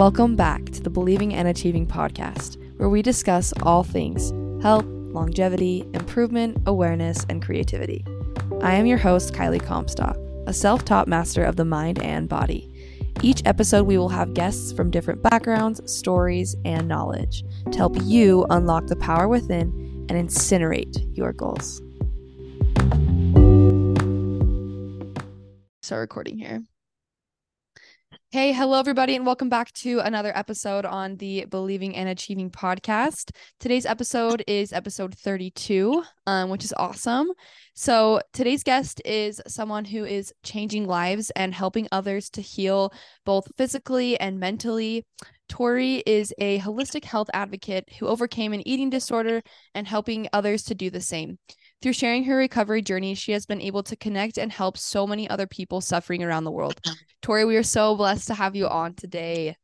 Welcome back to the Believing and Achieving podcast, where we discuss all things health, longevity, improvement, awareness, and creativity. I am your host, Kylie Comstock, a self taught master of the mind and body. Each episode, we will have guests from different backgrounds, stories, and knowledge to help you unlock the power within and incinerate your goals. Start recording here. Hey, hello, everybody, and welcome back to another episode on the Believing and Achieving podcast. Today's episode is episode 32, um, which is awesome. So, today's guest is someone who is changing lives and helping others to heal both physically and mentally. Tori is a holistic health advocate who overcame an eating disorder and helping others to do the same. Through sharing her recovery journey, she has been able to connect and help so many other people suffering around the world. Tori, we are so blessed to have you on today.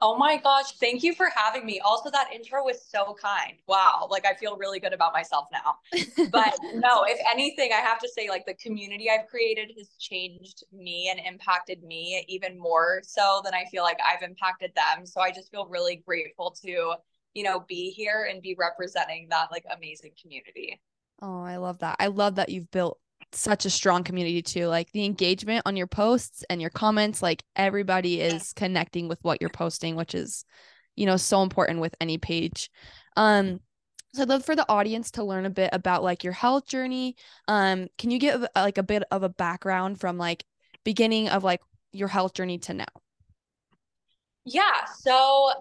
Oh my gosh, thank you for having me. Also, that intro was so kind. Wow, like I feel really good about myself now. But no, if anything, I have to say, like the community I've created has changed me and impacted me even more so than I feel like I've impacted them. So I just feel really grateful to, you know, be here and be representing that like amazing community. Oh, I love that. I love that you've built such a strong community too. Like the engagement on your posts and your comments, like everybody is connecting with what you're posting, which is, you know, so important with any page. Um, so I'd love for the audience to learn a bit about like your health journey. Um, can you give like a bit of a background from like beginning of like your health journey to now? Yeah. So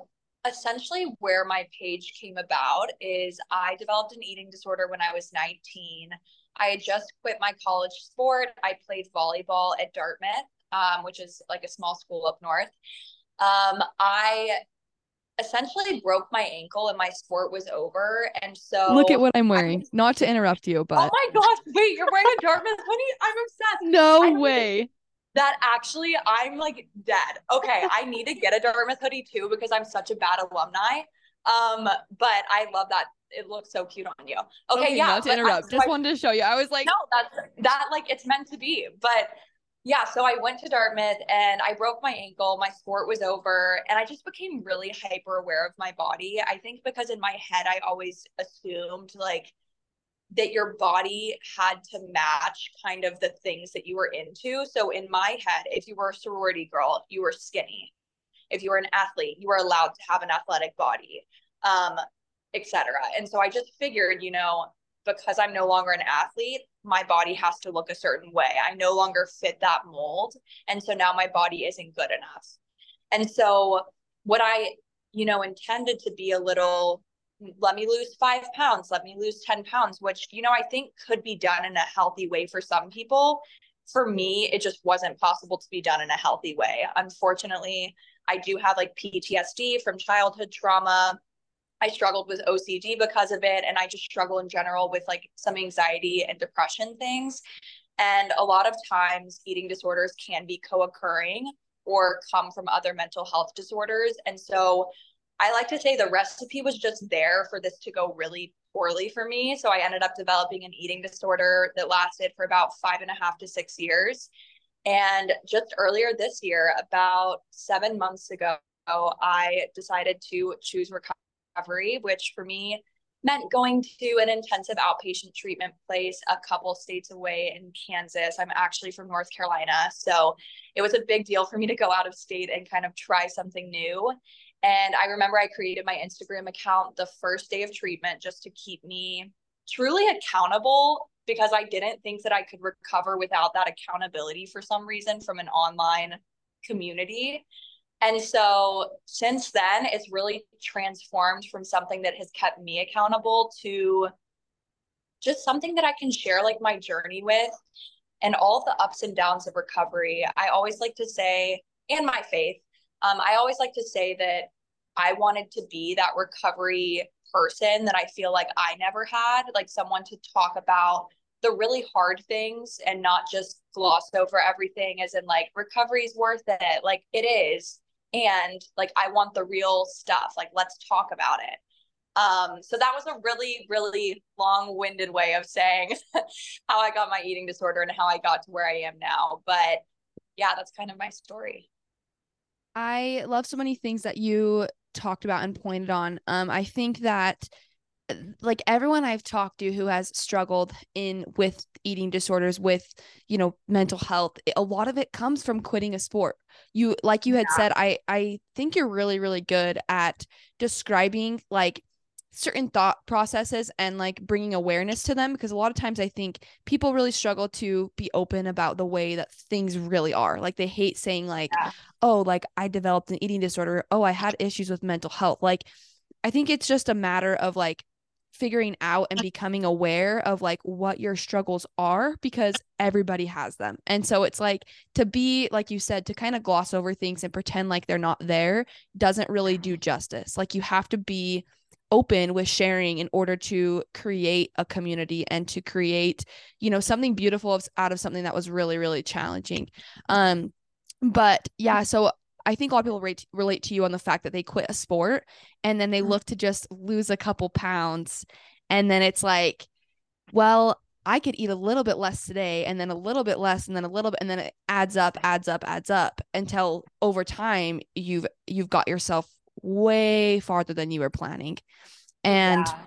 essentially where my page came about is I developed an eating disorder when I was 19. I had just quit my college sport. I played volleyball at Dartmouth, um, which is like a small school up north. Um, I essentially broke my ankle and my sport was over. And so look at what I'm wearing. I, Not to interrupt you, but oh my gosh, wait, you're wearing a Dartmouth hoodie? I'm obsessed. No way that actually I'm like dead. Okay, I need to get a Dartmouth hoodie too because I'm such a bad alumni. Um, but I love that. It looks so cute on you. Okay, okay yeah. Not to interrupt. I, Just wanted to show you. I was like, no, that's that like it's meant to be. But yeah, so I went to Dartmouth and I broke my ankle. My sport was over, and I just became really hyper aware of my body. I think because in my head I always assumed like that your body had to match kind of the things that you were into. So in my head, if you were a sorority girl, you were skinny. If you were an athlete, you were allowed to have an athletic body, um, etc. And so I just figured, you know, because I'm no longer an athlete, my body has to look a certain way. I no longer fit that mold. And so now my body isn't good enough. And so what I, you know, intended to be a little let me lose five pounds, let me lose 10 pounds, which, you know, I think could be done in a healthy way for some people. For me, it just wasn't possible to be done in a healthy way. Unfortunately, I do have like PTSD from childhood trauma. I struggled with OCD because of it. And I just struggle in general with like some anxiety and depression things. And a lot of times, eating disorders can be co occurring or come from other mental health disorders. And so, I like to say the recipe was just there for this to go really poorly for me. So I ended up developing an eating disorder that lasted for about five and a half to six years. And just earlier this year, about seven months ago, I decided to choose recovery, which for me meant going to an intensive outpatient treatment place a couple states away in Kansas. I'm actually from North Carolina. So it was a big deal for me to go out of state and kind of try something new. And I remember I created my Instagram account the first day of treatment just to keep me truly accountable because I didn't think that I could recover without that accountability for some reason from an online community. And so since then, it's really transformed from something that has kept me accountable to just something that I can share like my journey with and all the ups and downs of recovery. I always like to say, and my faith, um, I always like to say that I wanted to be that recovery person that I feel like I never had, like someone to talk about the really hard things and not just gloss over everything as in like recovery is worth it. Like it is. And like I want the real stuff. Like let's talk about it. Um, so that was a really, really long-winded way of saying how I got my eating disorder and how I got to where I am now. But yeah, that's kind of my story. I love so many things that you talked about and pointed on. Um, I think that like everyone I've talked to who has struggled in with eating disorders with you know mental health a lot of it comes from quitting a sport you like you had yeah. said I I think you're really really good at describing like certain thought processes and like bringing awareness to them because a lot of times I think people really struggle to be open about the way that things really are. Like they hate saying like, yeah. "Oh, like I developed an eating disorder. Oh, I had issues with mental health." Like I think it's just a matter of like figuring out and becoming aware of like what your struggles are because everybody has them. And so it's like to be like you said to kind of gloss over things and pretend like they're not there doesn't really do justice. Like you have to be open with sharing in order to create a community and to create, you know, something beautiful out of something that was really really challenging. Um but yeah, so I think a lot of people relate, relate to you on the fact that they quit a sport and then they mm-hmm. look to just lose a couple pounds. And then it's like, well, I could eat a little bit less today and then a little bit less and then a little bit and then it adds up, adds up, adds up until over time you've you've got yourself way farther than you were planning. And yeah.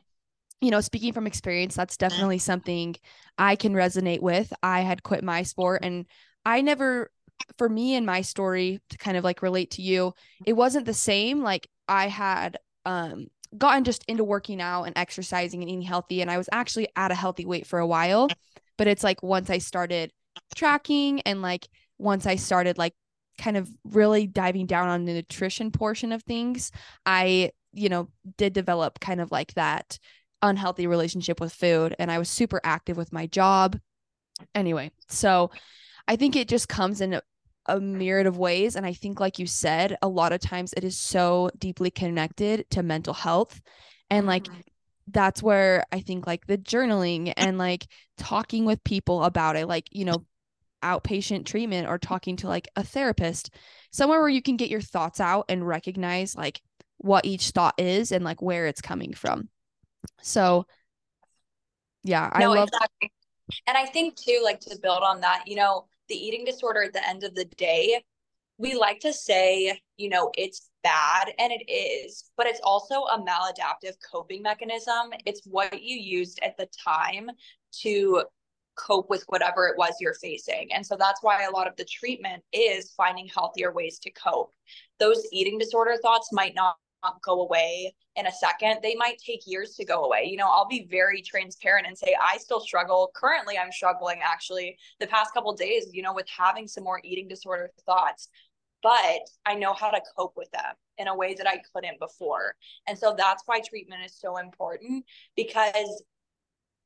you know, speaking from experience, that's definitely something I can resonate with. I had quit my sport and I never for me and my story to kind of like relate to you, it wasn't the same. Like I had um gotten just into working out and exercising and eating healthy and I was actually at a healthy weight for a while, but it's like once I started tracking and like once I started like kind of really diving down on the nutrition portion of things, I, you know, did develop kind of like that unhealthy relationship with food and I was super active with my job. Anyway, so I think it just comes in a, myriad of ways. And I think, like you said, a lot of times it is so deeply connected to mental health. And like, mm-hmm. that's where I think like the journaling and like talking with people about it, like, you know, outpatient treatment or talking to like a therapist, somewhere where you can get your thoughts out and recognize like what each thought is and like where it's coming from. So, yeah, no, I love. Exactly. And I think too, like to build on that, you know, the eating disorder at the end of the day, we like to say, you know, it's bad and it is, but it's also a maladaptive coping mechanism. It's what you used at the time to cope with whatever it was you're facing. And so that's why a lot of the treatment is finding healthier ways to cope. Those eating disorder thoughts might not go away in a second. They might take years to go away. You know, I'll be very transparent and say I still struggle. Currently, I'm struggling actually the past couple days, you know, with having some more eating disorder thoughts. But I know how to cope with them in a way that I couldn't before. And so that's why treatment is so important because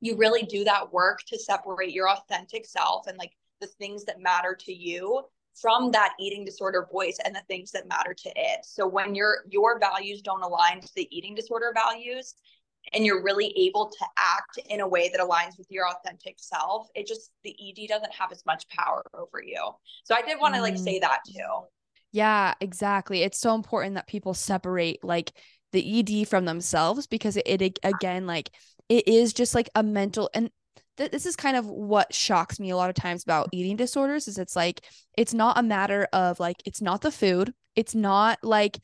you really do that work to separate your authentic self and like the things that matter to you from that eating disorder voice and the things that matter to it. So when your your values don't align to the eating disorder values and you're really able to act in a way that aligns with your authentic self, it just the ED doesn't have as much power over you. So I did want to like say mm. that too. Yeah, exactly. It's so important that people separate like the ED from themselves because it, it again like it is just like a mental and th- this is kind of what shocks me a lot of times about eating disorders is it's like it's not a matter of like it's not the food it's not like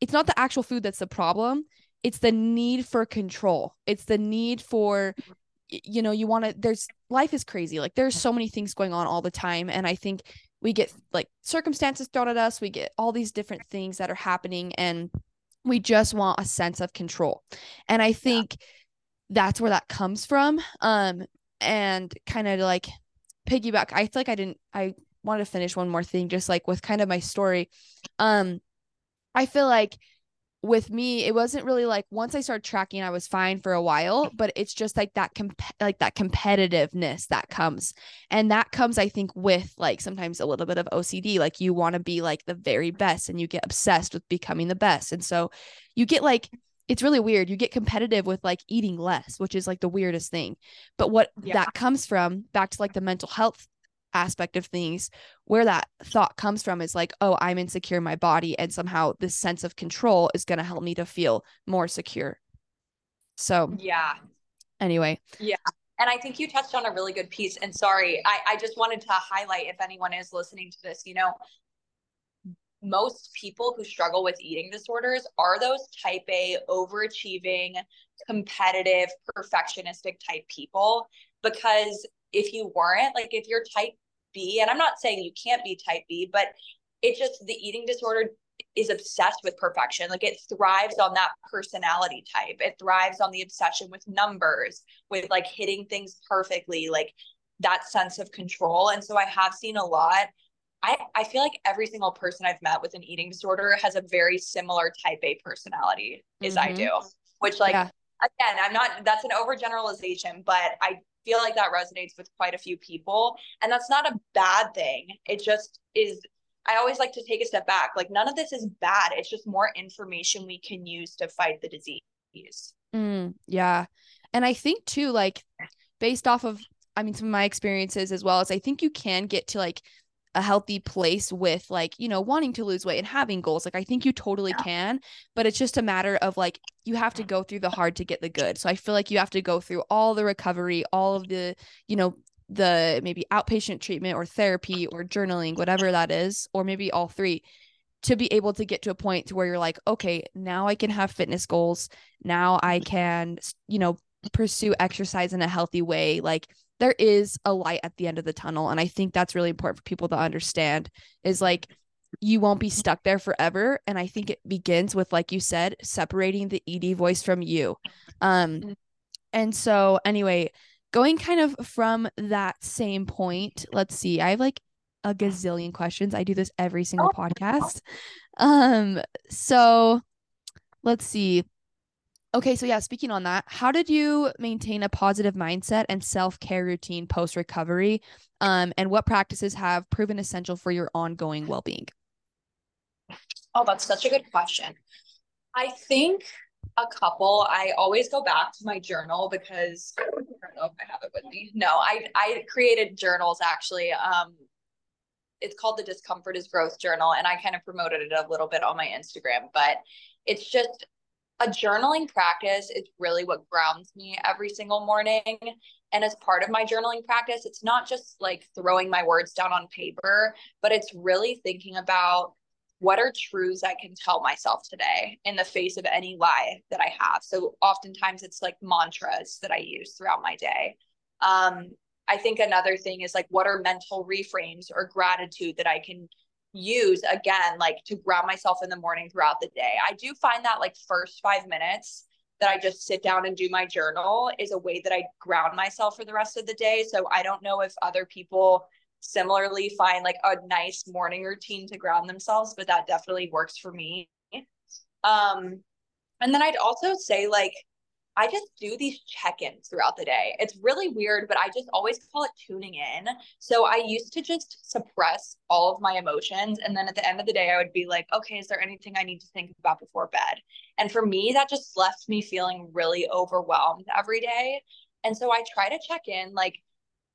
it's not the actual food that's the problem it's the need for control it's the need for you know you want to there's life is crazy like there's so many things going on all the time and i think we get like circumstances thrown at us we get all these different things that are happening and we just want a sense of control and i think yeah. That's where that comes from. Um and kind of like piggyback i feel like i didn't i wanted to finish one more thing just like with kind of my story. Um i feel like with me it wasn't really like once i started tracking i was fine for a while but it's just like that comp- like that competitiveness that comes. And that comes i think with like sometimes a little bit of ocd like you want to be like the very best and you get obsessed with becoming the best. And so you get like it's really weird. You get competitive with like eating less, which is like the weirdest thing. But what yeah. that comes from, back to like the mental health aspect of things, where that thought comes from is like, oh, I'm insecure in my body. And somehow this sense of control is going to help me to feel more secure. So, yeah. Anyway. Yeah. And I think you touched on a really good piece. And sorry, I, I just wanted to highlight if anyone is listening to this, you know, most people who struggle with eating disorders are those type A overachieving, competitive, perfectionistic type people. Because if you weren't, like if you're type B, and I'm not saying you can't be type B, but it just the eating disorder is obsessed with perfection. Like it thrives on that personality type. It thrives on the obsession with numbers, with like hitting things perfectly, like that sense of control. And so I have seen a lot. I, I feel like every single person I've met with an eating disorder has a very similar type A personality as mm-hmm. I do, which like yeah. again, I'm not that's an overgeneralization, but I feel like that resonates with quite a few people. And that's not a bad thing. It just is I always like to take a step back. Like none of this is bad. It's just more information we can use to fight the disease. Mm, yeah. And I think too, like based off of I mean some of my experiences as well as I think you can get to like a healthy place with like you know wanting to lose weight and having goals like i think you totally yeah. can but it's just a matter of like you have to mm-hmm. go through the hard to get the good so i feel like you have to go through all the recovery all of the you know the maybe outpatient treatment or therapy or journaling whatever that is or maybe all three to be able to get to a point to where you're like okay now i can have fitness goals now i mm-hmm. can you know pursue exercise in a healthy way like there is a light at the end of the tunnel and i think that's really important for people to understand is like you won't be stuck there forever and i think it begins with like you said separating the ed voice from you. Um and so anyway going kind of from that same point let's see i have like a gazillion questions. I do this every single oh. podcast. Um so let's see Okay, so yeah, speaking on that, how did you maintain a positive mindset and self-care routine post recovery? Um, and what practices have proven essential for your ongoing well-being? Oh, that's such a good question. I think a couple. I always go back to my journal because I don't know if I have it with me. No, I I created journals actually. Um, it's called the Discomfort is Growth Journal, and I kind of promoted it a little bit on my Instagram. But it's just a journaling practice is really what grounds me every single morning. And as part of my journaling practice, it's not just like throwing my words down on paper, but it's really thinking about what are truths I can tell myself today in the face of any lie that I have. So oftentimes it's like mantras that I use throughout my day. Um, I think another thing is like what are mental reframes or gratitude that I can use again like to ground myself in the morning throughout the day. I do find that like first 5 minutes that I just sit down and do my journal is a way that I ground myself for the rest of the day. So I don't know if other people similarly find like a nice morning routine to ground themselves, but that definitely works for me. Um and then I'd also say like I just do these check ins throughout the day. It's really weird, but I just always call it tuning in. So I used to just suppress all of my emotions. And then at the end of the day, I would be like, okay, is there anything I need to think about before bed? And for me, that just left me feeling really overwhelmed every day. And so I try to check in like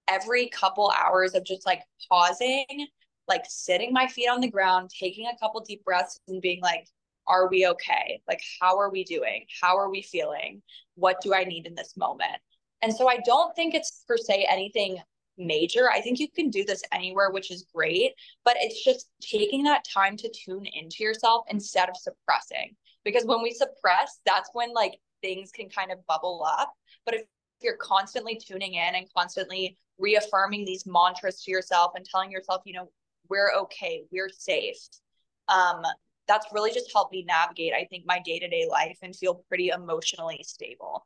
every couple hours of just like pausing, like sitting my feet on the ground, taking a couple deep breaths and being like, are we okay? Like, how are we doing? How are we feeling? What do I need in this moment? And so I don't think it's per se anything major. I think you can do this anywhere, which is great, but it's just taking that time to tune into yourself instead of suppressing. Because when we suppress, that's when like things can kind of bubble up. But if you're constantly tuning in and constantly reaffirming these mantras to yourself and telling yourself, you know, we're okay, we're safe, um, that's really just helped me navigate i think my day-to-day life and feel pretty emotionally stable.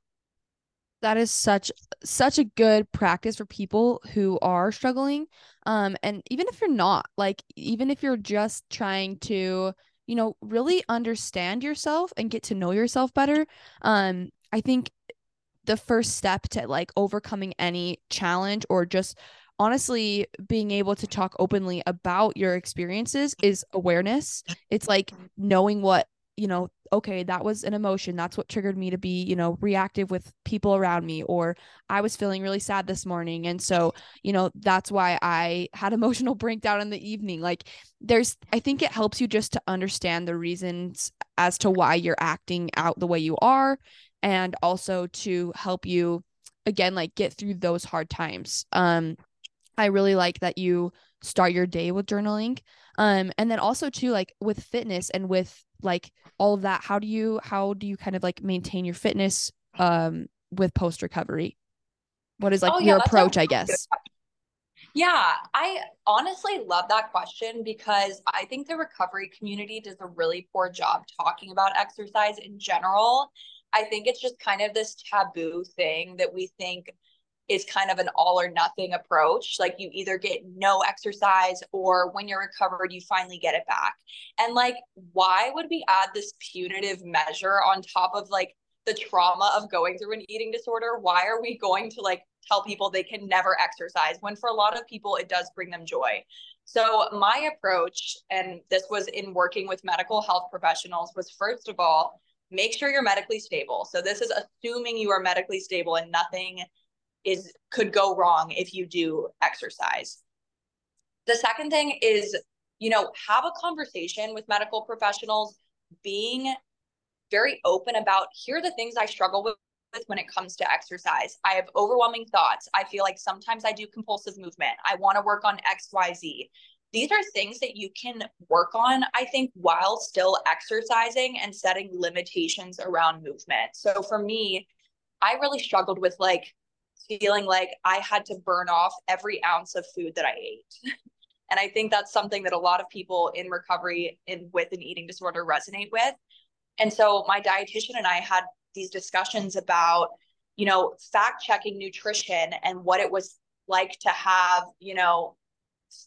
That is such such a good practice for people who are struggling um and even if you're not like even if you're just trying to you know really understand yourself and get to know yourself better um i think the first step to like overcoming any challenge or just honestly being able to talk openly about your experiences is awareness. It's like knowing what you know okay that was an emotion. That's what triggered me to be you know reactive with people around me or i was feeling really sad this morning. And so you know that's why i had emotional breakdown in the evening. Like there's i think it helps you just to understand the reasons as to why you're acting out the way you are and also to help you again like get through those hard times. Um I really like that you start your day with journaling. Um and then also too like with fitness and with like all of that how do you how do you kind of like maintain your fitness um with post recovery what is like oh, yeah, your approach i guess? yeah, I honestly love that question because I think the recovery community does a really poor job talking about exercise in general. I think it's just kind of this taboo thing that we think is kind of an all or nothing approach. Like you either get no exercise or when you're recovered, you finally get it back. And like, why would we add this punitive measure on top of like the trauma of going through an eating disorder? Why are we going to like tell people they can never exercise when for a lot of people it does bring them joy? So my approach, and this was in working with medical health professionals, was first of all, make sure you're medically stable. So this is assuming you are medically stable and nothing is could go wrong if you do exercise. The second thing is, you know, have a conversation with medical professionals, being very open about here are the things I struggle with when it comes to exercise. I have overwhelming thoughts. I feel like sometimes I do compulsive movement. I want to work on XYZ. These are things that you can work on, I think, while still exercising and setting limitations around movement. So for me, I really struggled with like feeling like I had to burn off every ounce of food that I ate. and I think that's something that a lot of people in recovery in with an eating disorder resonate with. And so my dietitian and I had these discussions about, you know, fact checking nutrition and what it was like to have, you know,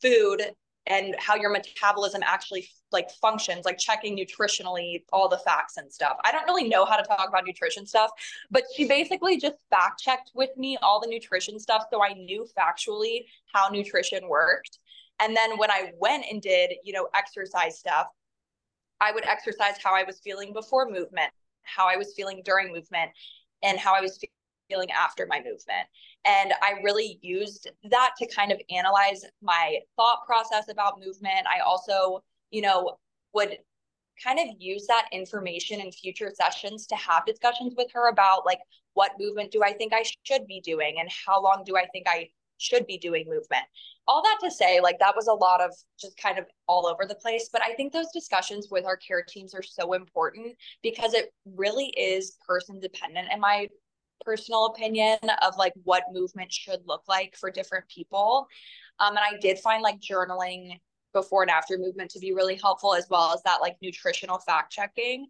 food and how your metabolism actually like functions like checking nutritionally all the facts and stuff i don't really know how to talk about nutrition stuff but she basically just fact checked with me all the nutrition stuff so i knew factually how nutrition worked and then when i went and did you know exercise stuff I would exercise how I was feeling before movement, how I was feeling during movement, and how I was feeling after my movement. And I really used that to kind of analyze my thought process about movement. I also, you know, would kind of use that information in future sessions to have discussions with her about like what movement do I think I should be doing and how long do I think I should be doing movement. All that to say, like that was a lot of just kind of all over the place. But I think those discussions with our care teams are so important because it really is person dependent, in my personal opinion, of like what movement should look like for different people. Um, and I did find like journaling before and after movement to be really helpful, as well as that like nutritional fact checking.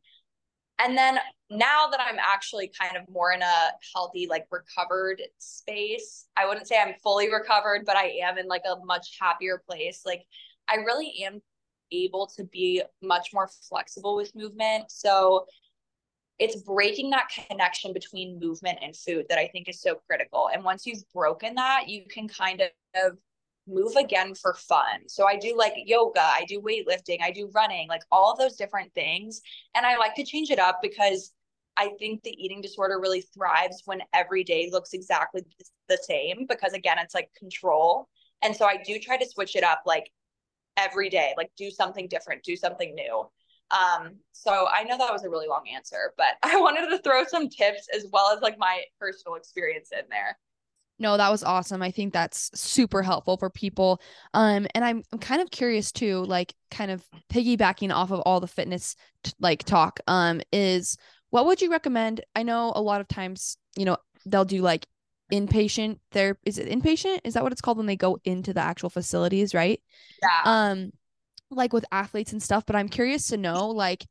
And then now that I'm actually kind of more in a healthy, like recovered space, I wouldn't say I'm fully recovered, but I am in like a much happier place. Like I really am able to be much more flexible with movement. So it's breaking that connection between movement and food that I think is so critical. And once you've broken that, you can kind of move again for fun. So I do like yoga, I do weightlifting, I do running, like all those different things. And I like to change it up because I think the eating disorder really thrives when every day looks exactly the same because again, it's like control. And so I do try to switch it up like every day, like do something different, do something new. Um, so I know that was a really long answer, but I wanted to throw some tips as well as like my personal experience in there. No, that was awesome. I think that's super helpful for people. Um, and I'm, I'm kind of curious too, like kind of piggybacking off of all the fitness t- like talk. Um, is what would you recommend? I know a lot of times, you know, they'll do like inpatient there is it inpatient is that what it's called when they go into the actual facilities right yeah um like with athletes and stuff but i'm curious to know like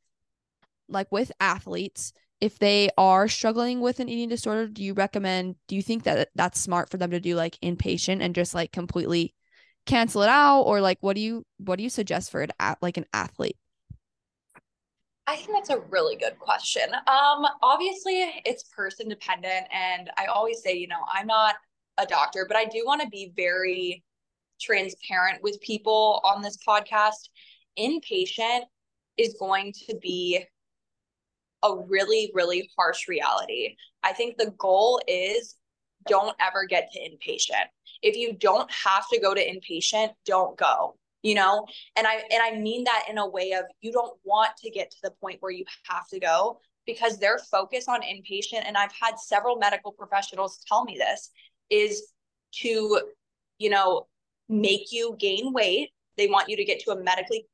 like with athletes if they are struggling with an eating disorder, do you recommend, do you think that that's smart for them to do like inpatient and just like completely cancel it out? Or like, what do you, what do you suggest for it at like an athlete? I think that's a really good question. Um, obviously it's person dependent. And I always say, you know, I'm not a doctor, but I do want to be very transparent with people on this podcast. Inpatient is going to be a really, really harsh reality. I think the goal is don't ever get to inpatient. If you don't have to go to inpatient, don't go. You know, and I and I mean that in a way of you don't want to get to the point where you have to go because their focus on inpatient and I've had several medical professionals tell me this is to you know make you gain weight. They want you to get to a medically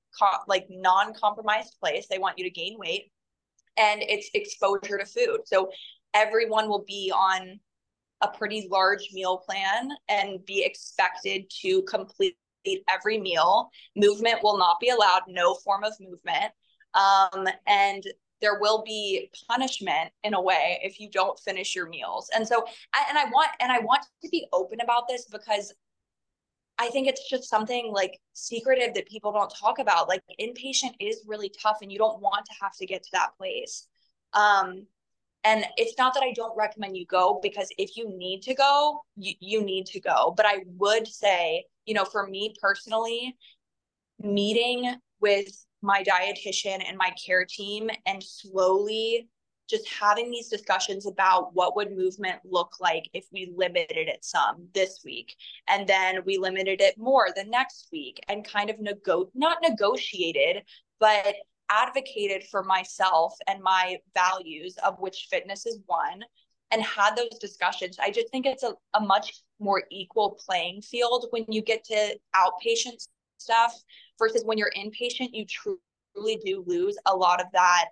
like non-compromised place. They want you to gain weight and it's exposure to food. So everyone will be on a pretty large meal plan and be expected to complete every meal. Movement will not be allowed, no form of movement. Um, and there will be punishment in a way if you don't finish your meals. And so, and I want, and I want to be open about this because I think it's just something like secretive that people don't talk about. Like inpatient is really tough and you don't want to have to get to that place. Um, and it's not that I don't recommend you go because if you need to go, you, you need to go. But I would say, you know, for me personally, meeting with my dietitian and my care team and slowly just having these discussions about what would movement look like if we limited it some this week and then we limited it more the next week and kind of nego not negotiated but advocated for myself and my values of which fitness is one and had those discussions. I just think it's a, a much more equal playing field when you get to outpatient stuff versus when you're inpatient you truly do lose a lot of that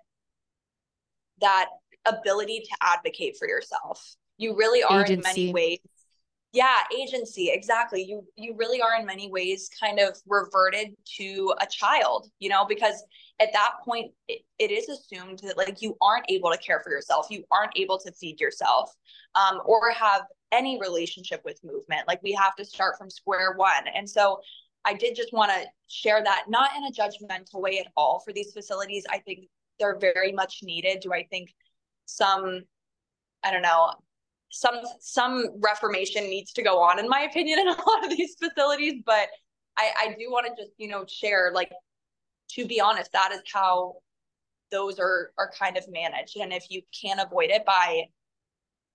that ability to advocate for yourself. You really are agency. in many ways. Yeah, agency, exactly. You you really are in many ways kind of reverted to a child, you know, because at that point it, it is assumed that like you aren't able to care for yourself, you aren't able to feed yourself, um, or have any relationship with movement. Like we have to start from square one. And so I did just want to share that, not in a judgmental way at all for these facilities. I think they're very much needed. Do I think some, I don't know, some some reformation needs to go on, in my opinion, in a lot of these facilities. But I, I do want to just, you know, share like to be honest, that is how those are are kind of managed. And if you can avoid it by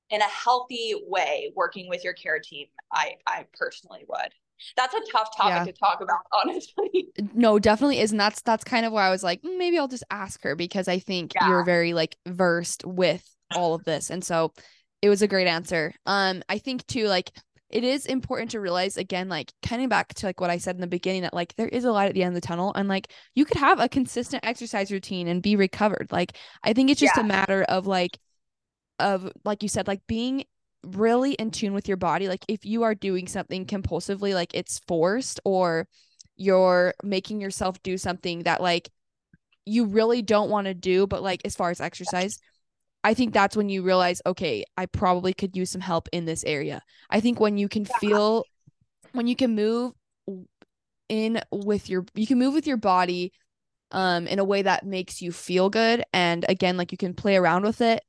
in a healthy way working with your care team, I I personally would that's a tough topic yeah. to talk about honestly no definitely is and that's that's kind of why i was like mm, maybe i'll just ask her because i think yeah. you're very like versed with all of this and so it was a great answer um i think too like it is important to realize again like kind of back to like what i said in the beginning that like there is a light at the end of the tunnel and like you could have a consistent exercise routine and be recovered like i think it's just yeah. a matter of like of like you said like being really in tune with your body. Like if you are doing something compulsively like it's forced or you're making yourself do something that like you really don't want to do but like as far as exercise i think that's when you realize okay i probably could use some help in this area. I think when you can feel when you can move in with your you can move with your body um in a way that makes you feel good. And again like you can play around with it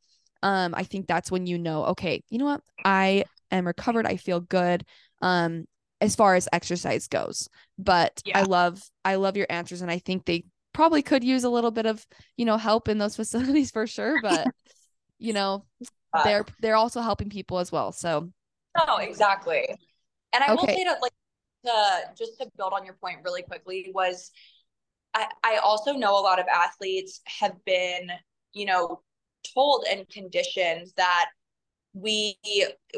um, I think that's when you know, okay, you know what? I am recovered. I feel good. Um, as far as exercise goes. But yeah. I love I love your answers and I think they probably could use a little bit of, you know, help in those facilities for sure. But you know, uh, they're they're also helping people as well. So No, exactly. And I okay. will say that like to just to build on your point really quickly was I, I also know a lot of athletes have been, you know, told and conditioned that we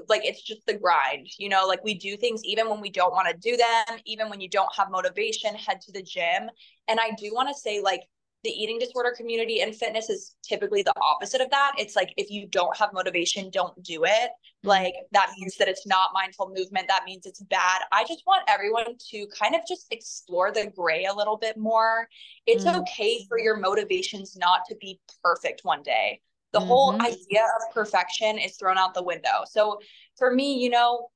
like it's just the grind you know? Like we do things even when we don't want to do them even when you don't have motivation head to the gym. And i do want to say like the eating disorder community and fitness is typically the opposite of that. It's like if you don't have motivation don't do it. Mm-hmm. like that means that it's not mindful movement. That means it's bad. I just want everyone to kind of just explore the gray a little bit more. It's mm. okay for your motivations not to be perfect one day the mm-hmm. whole idea of perfection is thrown out the window. So for me, you know,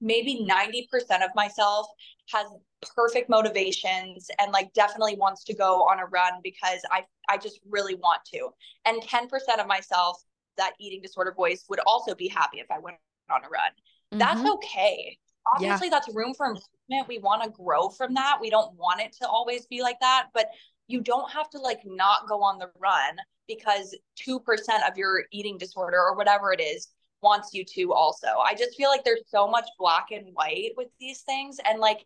maybe 90% of myself has perfect motivations and like definitely wants to go on a run because I I just really want to. And 10% of myself that eating disorder voice would also be happy if I went on a run. Mm-hmm. That's okay. Obviously yeah. that's room for improvement. We want to grow from that. We don't want it to always be like that, but you don't have to like not go on the run because 2% of your eating disorder or whatever it is wants you to also. I just feel like there's so much black and white with these things and like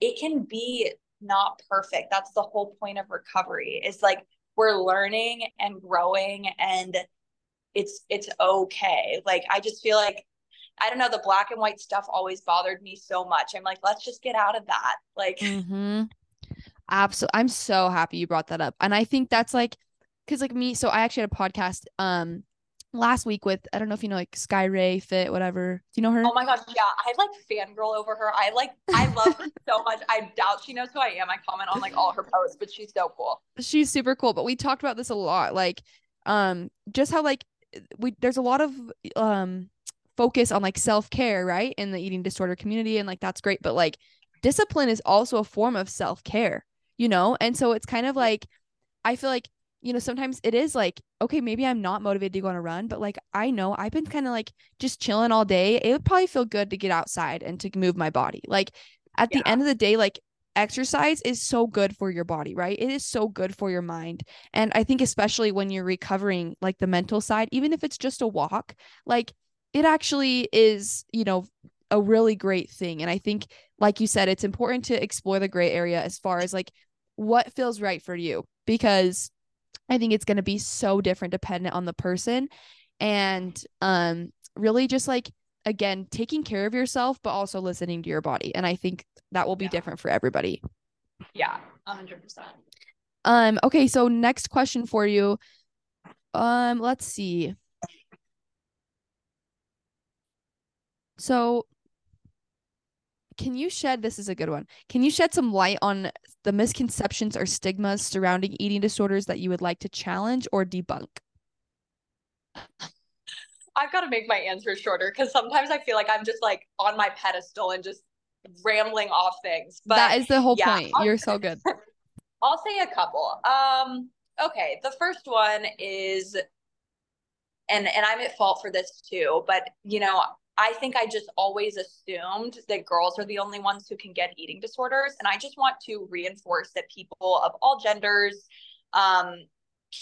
it can be not perfect. That's the whole point of recovery. Is like we're learning and growing and it's it's okay. Like I just feel like I don't know, the black and white stuff always bothered me so much. I'm like, let's just get out of that. Like, mm-hmm. absolutely. I'm so happy you brought that up. And I think that's like, cause like me, so I actually had a podcast um last week with I don't know if you know like Sky Ray Fit, whatever. Do you know her? Oh my gosh, yeah. I like fangirl over her. I like I love her so much. I doubt she knows who I am. I comment on like all her posts, but she's so cool. She's super cool. But we talked about this a lot. Like, um, just how like we there's a lot of um focus on like self-care, right? In the eating disorder community. And like that's great. But like discipline is also a form of self-care, you know? And so it's kind of like I feel like you know, sometimes it is like, okay, maybe I'm not motivated to go on a run, but like I know I've been kind of like just chilling all day. It would probably feel good to get outside and to move my body. Like at yeah. the end of the day, like exercise is so good for your body, right? It is so good for your mind. And I think especially when you're recovering like the mental side, even if it's just a walk, like it actually is, you know, a really great thing. And I think like you said, it's important to explore the gray area as far as like what feels right for you because I think it's going to be so different dependent on the person and um really just like again taking care of yourself but also listening to your body and I think that will be yeah. different for everybody. Yeah, 100%. Um okay, so next question for you. Um let's see. So can you shed this is a good one can you shed some light on the misconceptions or stigmas surrounding eating disorders that you would like to challenge or debunk? I've got to make my answers shorter because sometimes i feel like i'm just like on my pedestal and just rambling off things but that is the whole yeah, point. You're so good. I'll say a couple. Um okay the first one is and and i'm at fault for this too but you know I think I just always assumed that girls are the only ones who can get eating disorders. And I just want to reinforce that people of all genders um,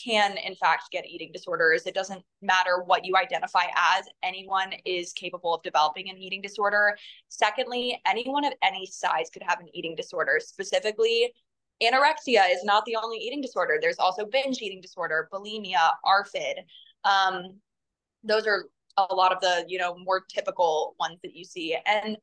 can, in fact, get eating disorders. It doesn't matter what you identify as, anyone is capable of developing an eating disorder. Secondly, anyone of any size could have an eating disorder. Specifically, anorexia is not the only eating disorder. There's also binge eating disorder, bulimia, ARFID. Um, those are a lot of the you know more typical ones that you see. And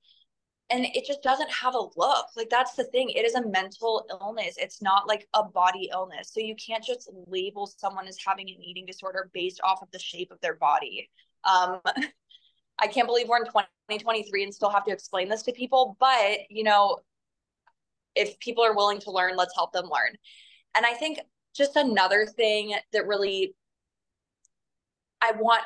and it just doesn't have a look. Like that's the thing. It is a mental illness. It's not like a body illness. So you can't just label someone as having an eating disorder based off of the shape of their body. Um i can't believe we're in 2023 and still have to explain this to people but you know if people are willing to learn let's help them learn. And i think just another thing that really i want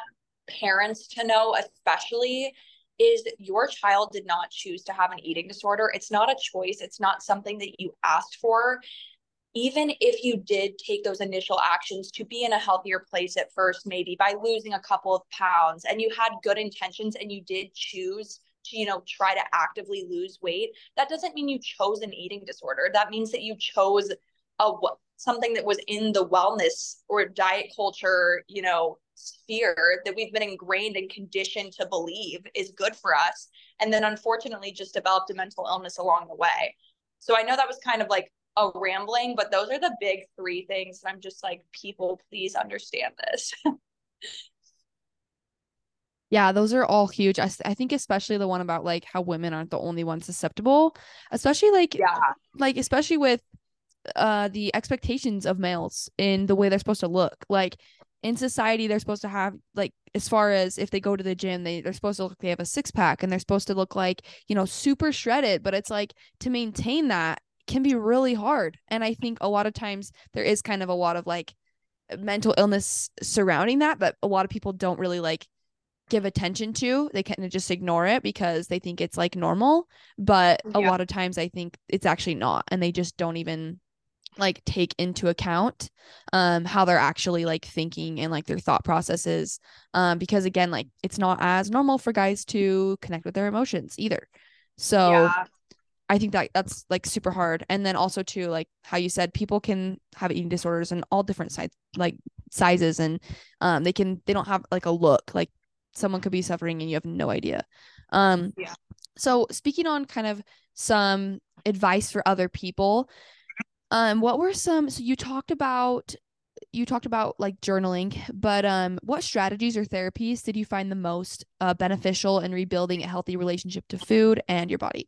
parents to know, especially, is your child did not choose to have an eating disorder. It's not a choice, it's not something that you asked for. Even if you did take those initial actions to be in a healthier place at first, maybe by losing a couple of pounds, and you had good intentions and you did choose to, you know, try to actively lose weight, that doesn't mean you chose an eating disorder. That means that you chose a something that was in the wellness or diet culture, you know, sphere that we've been ingrained and conditioned to believe is good for us. And then unfortunately just developed a mental illness along the way. So I know that was kind of like a rambling, but those are the big three things. and I'm just like, people, please understand this. yeah, those are all huge. I, I think especially the one about like how women aren't the only ones susceptible, especially like yeah, like especially with uh the expectations of males in the way they're supposed to look. Like in society they're supposed to have like as far as if they go to the gym they, they're supposed to look like they have a six pack and they're supposed to look like you know super shredded but it's like to maintain that can be really hard and i think a lot of times there is kind of a lot of like mental illness surrounding that that a lot of people don't really like give attention to they kind of just ignore it because they think it's like normal but yeah. a lot of times i think it's actually not and they just don't even like take into account um how they're actually like thinking and like their thought processes um because again like it's not as normal for guys to connect with their emotions either. So yeah. i think that that's like super hard. And then also too like how you said people can have eating disorders in all different size like sizes and um they can they don't have like a look like someone could be suffering and you have no idea. Um yeah. so speaking on kind of some advice for other people um, what were some? So you talked about you talked about like journaling, but um, what strategies or therapies did you find the most uh, beneficial in rebuilding a healthy relationship to food and your body?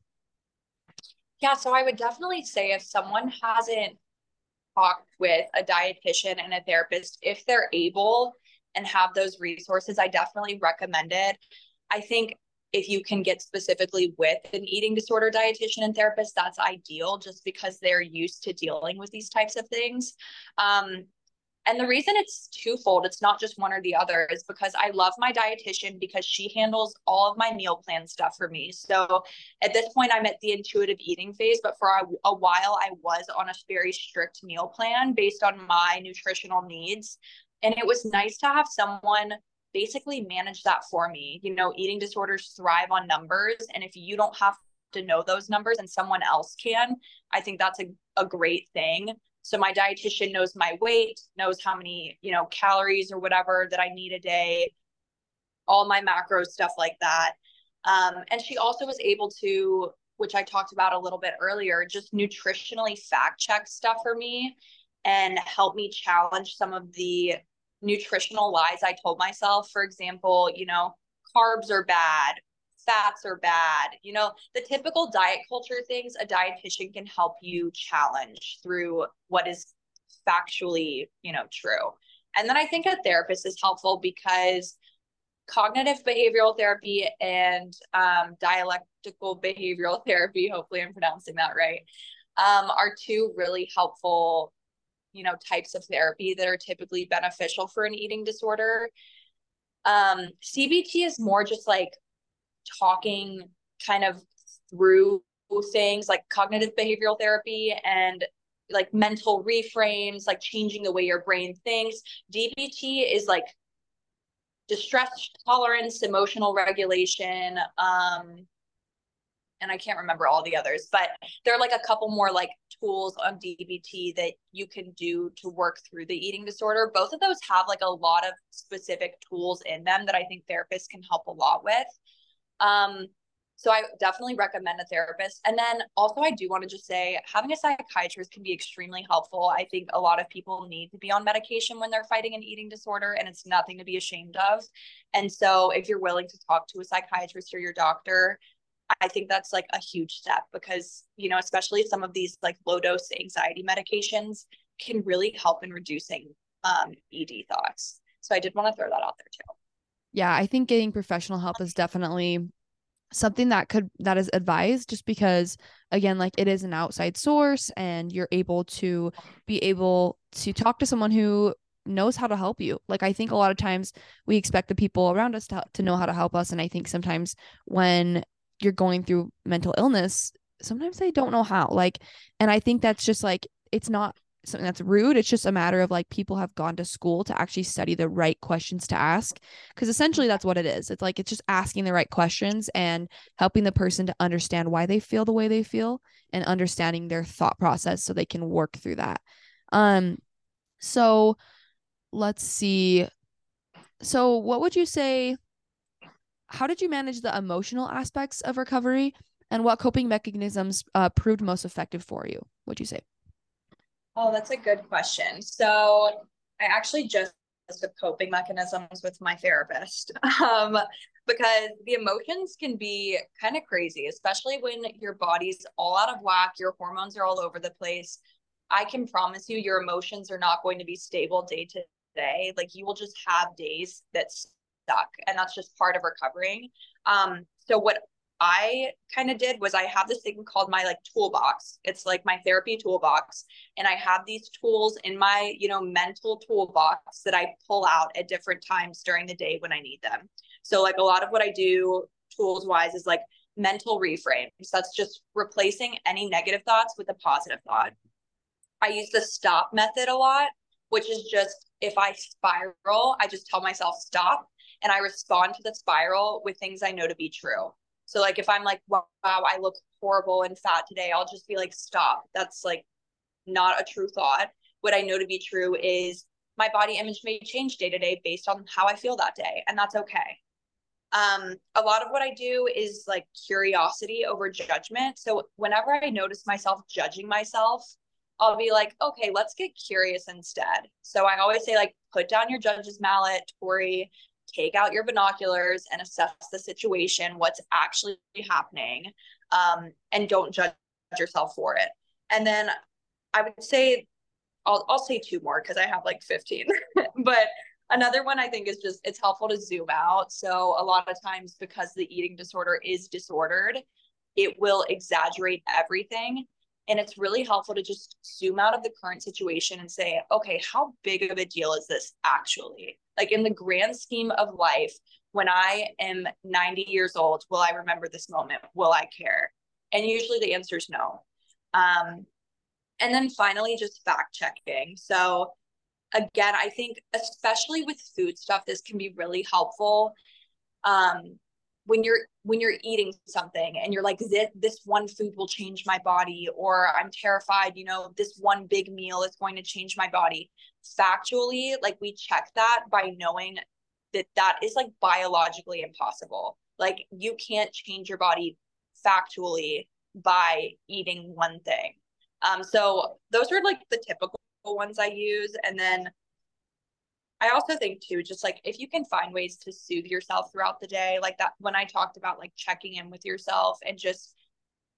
Yeah, so I would definitely say if someone hasn't talked with a dietitian and a therapist, if they're able and have those resources, I definitely recommend it. I think if you can get specifically with an eating disorder dietitian and therapist, that's ideal just because they're used to dealing with these types of things. Um, and the reason it's twofold, it's not just one or the other, is because I love my dietitian because she handles all of my meal plan stuff for me. So at this point, I'm at the intuitive eating phase, but for a, a while, I was on a very strict meal plan based on my nutritional needs. And it was nice to have someone basically manage that for me. You know, eating disorders thrive on numbers. And if you don't have to know those numbers and someone else can, I think that's a, a great thing. So my dietitian knows my weight, knows how many, you know, calories or whatever that I need a day, all my macros, stuff like that. Um, and she also was able to, which I talked about a little bit earlier, just nutritionally fact check stuff for me and help me challenge some of the nutritional lies I told myself. For example, you know, carbs are bad, fats are bad, you know, the typical diet culture things a dietitian can help you challenge through what is factually, you know, true. And then I think a therapist is helpful because cognitive behavioral therapy and um, dialectical behavioral therapy, hopefully I'm pronouncing that right, um, are two really helpful you know types of therapy that are typically beneficial for an eating disorder. Um cbt is more just like talking kind of through things like cognitive behavioral therapy and like mental reframes like changing the way your brain thinks. Dbt is like distress tolerance emotional regulation um and I can't remember all the others, but there are like a couple more like tools on DBT that you can do to work through the eating disorder. Both of those have like a lot of specific tools in them that I think therapists can help a lot with. Um, so I definitely recommend a therapist. And then also, I do want to just say having a psychiatrist can be extremely helpful. I think a lot of people need to be on medication when they're fighting an eating disorder, and it's nothing to be ashamed of. And so, if you're willing to talk to a psychiatrist or your doctor, I think that's like a huge step because, you know, especially some of these like low dose anxiety medications can really help in reducing um, ED thoughts. So I did want to throw that out there too. Yeah, I think getting professional help is definitely something that could that is advised just because again like it is an outside source and you're able to be able to talk to someone who knows how to help you. Like I think a lot of times we expect the people around us to, to know how to help us and I think sometimes when you're going through mental illness, sometimes they don't know how. Like, and I think that's just like, it's not something that's rude. It's just a matter of like people have gone to school to actually study the right questions to ask. Cause essentially that's what it is. It's like it's just asking the right questions and helping the person to understand why they feel the way they feel and understanding their thought process so they can work through that. Um so let's see. So what would you say how did you manage the emotional aspects of recovery and what coping mechanisms uh, proved most effective for you? Would you say? Oh that's a good question. So i actually just the coping mechanisms with my therapist um, because the emotions can be kind of crazy especially when your body's all out of whack your hormones are all over the place. I can promise you your emotions are not going to be stable day to day. Like you will just have days that's stuck and that's just part of recovering um so what I kind of did was I have this thing called my like toolbox. It's like my therapy toolbox. And I have these tools in my, you know, mental toolbox that I pull out at different times during the day when I need them. So like a lot of what I do tools wise is like mental reframe. So that's just replacing any negative thoughts with a positive thought. I use the stop method a lot, which is just if I spiral, I just tell myself stop and I respond to the spiral with things I know to be true. So like if I'm like, wow, I look horrible and fat today, I'll just be like, stop. That's like not a true thought. What I know to be true is my body image may change day to day based on how I feel that day, and that's okay. Um, a lot of what I do is like curiosity over judgment. So whenever I notice myself judging myself, I'll be like, okay, let's get curious instead. So I always say, like, put down your judge's mallet, Tori, take out your binoculars and assess the situation, what's actually happening, um, and don't judge yourself for it. And then I would say, I'll, I'll say two more because I have like 15. but another one I think is just it's helpful to zoom out. So a lot of times because the eating disorder is disordered, it will exaggerate everything. And it's really helpful to just zoom out of the current situation and say, okay, how big of a deal is this actually? Like in the grand scheme of life, when I am 90 years old, will I remember this moment? Will I care? And usually the answer is no. Um, and then finally, just fact checking. So, again, I think, especially with food stuff, this can be really helpful. Um, when you're when you're eating something and you're like this, this one food will change my body or i'm terrified you know this one big meal is going to change my body. Factually like we check that by knowing that that is like biologically impossible. Like you can't change your body factually by eating one thing. Um so those are like the typical ones i use. And then I also think too, just like if you can find ways to soothe yourself throughout the day, like that when I talked about like checking in with yourself and just,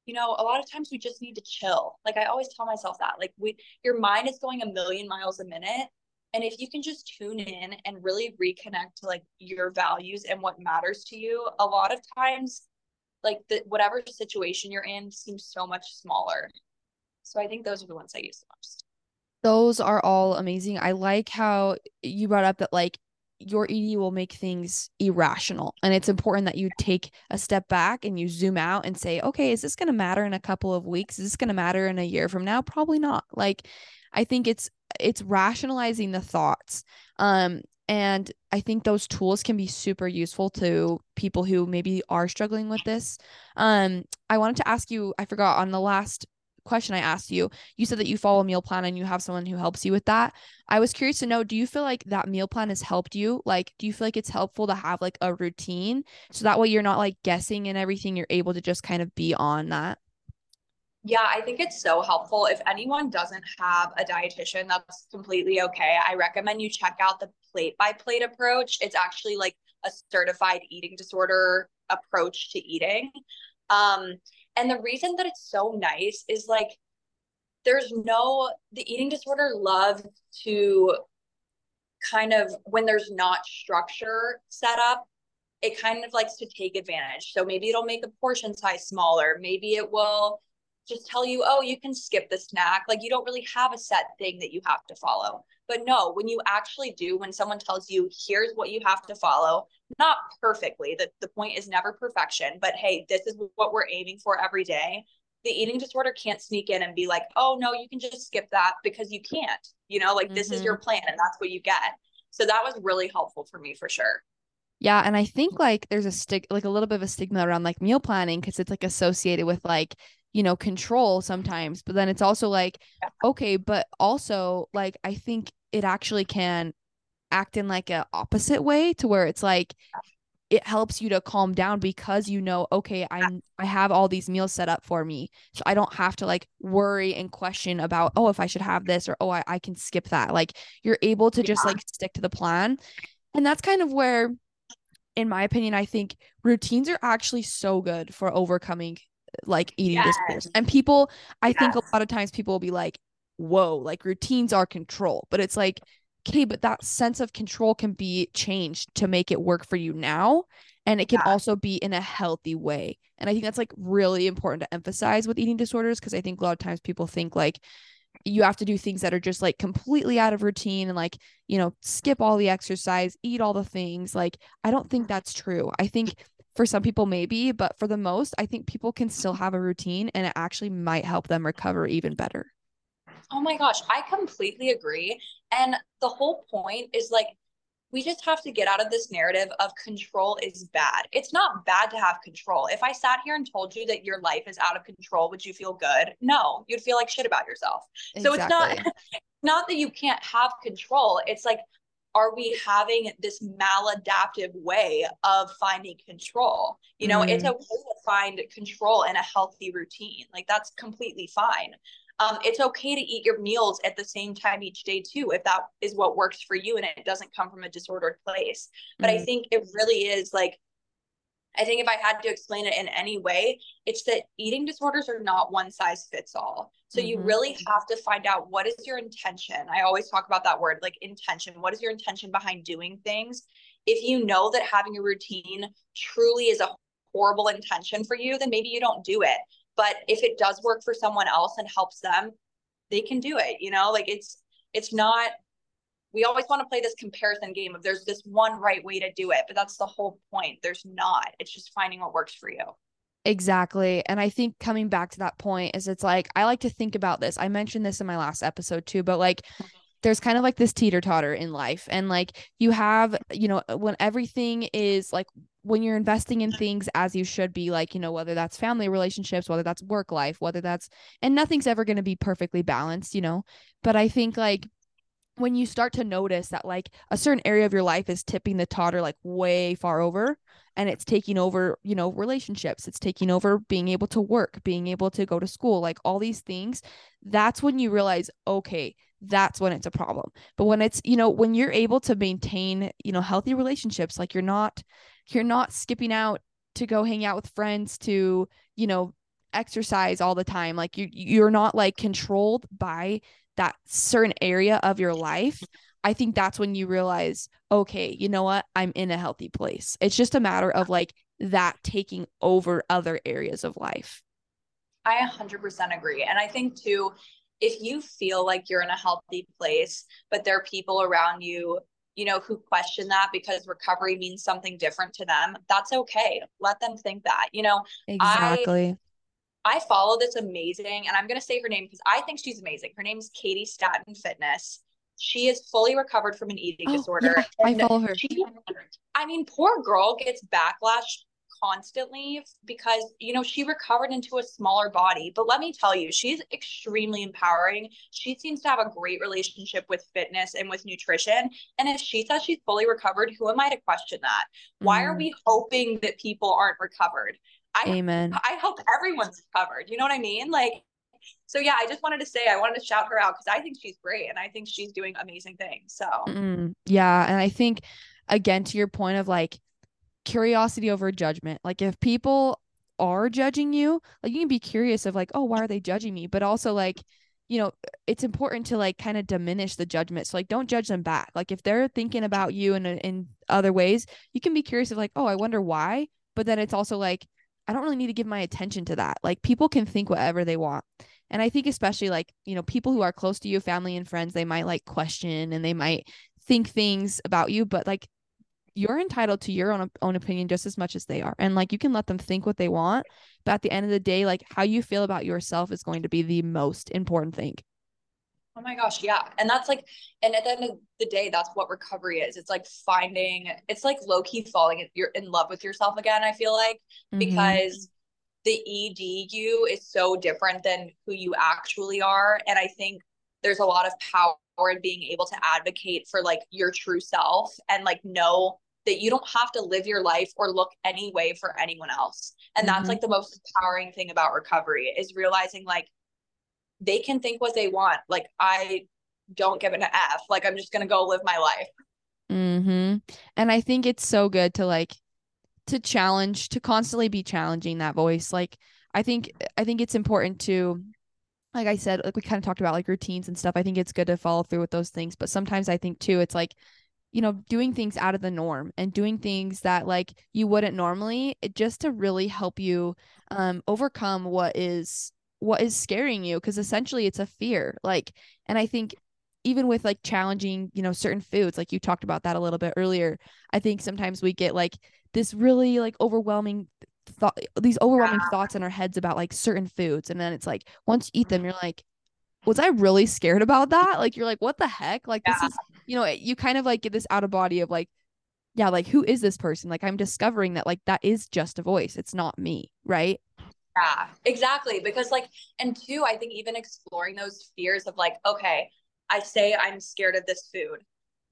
you know, a lot of times we just need to chill. Like I always tell myself that, like we, your mind is going a million miles a minute. And if you can just tune in and really reconnect to like your values and what matters to you, a lot of times, like the whatever situation you're in seems so much smaller. So I think those are the ones I use the most. Those are all amazing. I like how you brought up that like your ED will make things irrational. And it's important that you take a step back and you zoom out and say, okay, is this going to matter in a couple of weeks? Is this going to matter in a year from now? Probably not. Like, I think it's, it's rationalizing the thoughts. Um, and I think those tools can be super useful to people who maybe are struggling with this. Um, I wanted to ask you, I forgot on the last question I asked you, you said that you follow a meal plan and you have someone who helps you with that. I was curious to know, do you feel like that meal plan has helped you? Like, do you feel like it's helpful to have like a routine so that way you're not like guessing and everything, you're able to just kind of be on that? Yeah, I think it's so helpful. If anyone doesn't have a dietitian, that's completely okay. I recommend you check out the plate by plate approach. It's actually like a certified eating disorder approach to eating. Um, and the reason that it's so nice is like there's no the eating disorder loves to kind of when there's not structure set up it kind of likes to take advantage. So maybe it'll make a portion size smaller. Maybe it will just tell you oh you can skip the snack like you don't really have a set thing that you have to follow but no when you actually do when someone tells you here's what you have to follow not perfectly. The, the point is never perfection, but hey, this is what we're aiming for every day. The eating disorder can't sneak in and be like, oh, no, you can just skip that because you can't. You know, like mm-hmm. this is your mm-hmm. plan and that's what you get. So that was really helpful for me for sure. Yeah, and I think like there's a stick like a little bit of a stigma around like meal planning because it's like associated with like you know control sometimes but then it's also like okay but also like i think it actually can act in like a opposite way to where it's like it helps you to calm down because you know okay i'm i have all these meals set up for me. So i don't have to like worry and question about oh if i should have this or oh i, I can skip that. Like you're able to just like stick to the plan. And that's kind of where in my opinion i think routines are actually so good for overcoming like eating yes. disorders and people i yes. think a lot of times people will be like whoa like routines are control but it's like okay, but that sense of control can be changed to make it work for you now. And it can yeah. also be in a healthy way. And I think that's like really important to emphasize with eating disorders because I think a lot of times people think like you have to do things that are just like completely out of routine and like, you know, skip all the exercise, eat all the things. Like, I don't think that's true. I think for some people, maybe, but for the most, I think people can still have a routine and it actually might help them recover even better. Oh my gosh, I completely agree. And the whole point is like, we just have to get out of this narrative of control is bad. It's not bad to have control. If I sat here and told you that your life is out of control, would you feel good? No, you'd feel like shit about yourself. Exactly. So it's not not that you can't have control. It's like are we having this maladaptive way of finding control? You know, mm-hmm. it's okay to find control in a healthy routine. Like that's completely fine. um, it's okay to eat your meals at the same time each day too if that is what works for you and it doesn't come from a disordered place but mm-hmm. i think it really is like I think if I had to explain it in any way, it's that eating disorders are not one size fits all. So mm-hmm. you really have to find out what is your intention. I always talk about that word like intention. What is your intention behind doing things? If you know that having a routine truly is a horrible intention for you, then maybe you don't do it. But if it does work for someone else and helps them, they can do it. You know, like it's it's not we always want to play this comparison game of there's this one right way to do it, but that's the whole point. There's not. It's just finding what works for you. Exactly. And I think coming back to that point is it's like I like to think about this. I mentioned this in my last episode too, but like mm-hmm. there's kind of like this teeter totter in life. And like you have, you know, when everything is like when you're investing in things as you should be, like, you know, whether that's family relationships, whether that's work life, whether that's, and nothing's ever going to be perfectly balanced, you know. But I think like when you start to notice that like a certain area of your life is tipping the totter like way far over and it's taking over you know relationships it's taking over being able to work being able to go to school like all these things that's when you realize okay that's when it's a problem. But when it's you know when you're able to maintain you know healthy relationships like you're not you're not skipping out to go hang out with friends to you know exercise all the time like you you're not like controlled by that certain area of your life, I think that's when you realize, okay, you know what? I'm in a healthy place. It's just a matter of like that taking over other areas of life. I 100% agree. And I think too, if you feel like you're in a healthy place, but there are people around you, you know, who question that because recovery means something different to them, that's okay. Let them think that. You know, exactly. I, I follow this amazing, and I'm going to say her name because I think she's amazing. Her name is Katie Staten Fitness. She is fully recovered from an eating oh, disorder. Yeah, I follow her. She, I mean, poor girl gets backlash constantly because you know she recovered into a smaller body but let me tell you she's extremely empowering she seems to have a great relationship with fitness and with nutrition and if she says she's fully recovered who am i to question that mm. why are mm. we hoping that people aren't recovered I, Amen. I hope everyone's covered. You know what I mean? Like, so yeah, I just wanted to say I wanted to shout her out because I think she's great and I think she's doing amazing things. So mm, yeah, and I think again to your point of like curiosity over judgment. Like if people are judging you, like you can be curious of like, oh, why are they judging me? But also like you know it's important to like kind of diminish the judgment so like don't judge them back like if they're thinking about you in in other ways you can be curious of like oh i wonder why but then it's also like I don't really need to give my attention to that. Like people can think whatever they want. And I think especially like, you know, people who are close to you, family and friends, they might like question and they might think things about you, but like you're entitled to your own own opinion just as much as they are. And like you can let them think what they want, but at the end of the day, like how you feel about yourself is going to be the most important thing. Oh my gosh, yeah. And that's like, and at the end of the day, that's what recovery is. It's like finding, it's like low key falling, you're in love with yourself again, I feel like, mm-hmm. because the ED you is so different than who you actually are. And I think there's a lot of power in being able to advocate for like your true self and like know that you don't have to live your life or look any way for anyone else. And mm-hmm. that's like the most empowering thing about recovery is realizing like they can think what they want. Like I don't give an F. Like I'm just gonna go live my life. Hmm. And I think it's so good to like to challenge to constantly be challenging that voice. Like I think I think it's important to like I said, like we kind of talked about like routines and stuff. I think it's good to follow through with those things. But sometimes I think too, it's like, you know, doing things out of the norm and doing things that like you wouldn't normally, just to really help you um overcome what is what is scaring you? Because essentially it's a fear like and i think even with like challenging you know certain foods like you talked about that a little bit earlier i think sometimes we get like this really like overwhelming thought these overwhelming yeah. thoughts in our heads about like certain foods and then it's like once you eat them mm-hmm. you're like was i really scared about that? Like you're like what the heck? Like yeah. this is you know you kind of like get this out of body of like yeah like who is this person? Like i'm discovering that like that is just a voice. It's not me right yeah, exactly. Because, like, and two, I think even exploring those fears of, like, okay, I say I'm scared of this food,